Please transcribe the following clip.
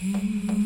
Hmm.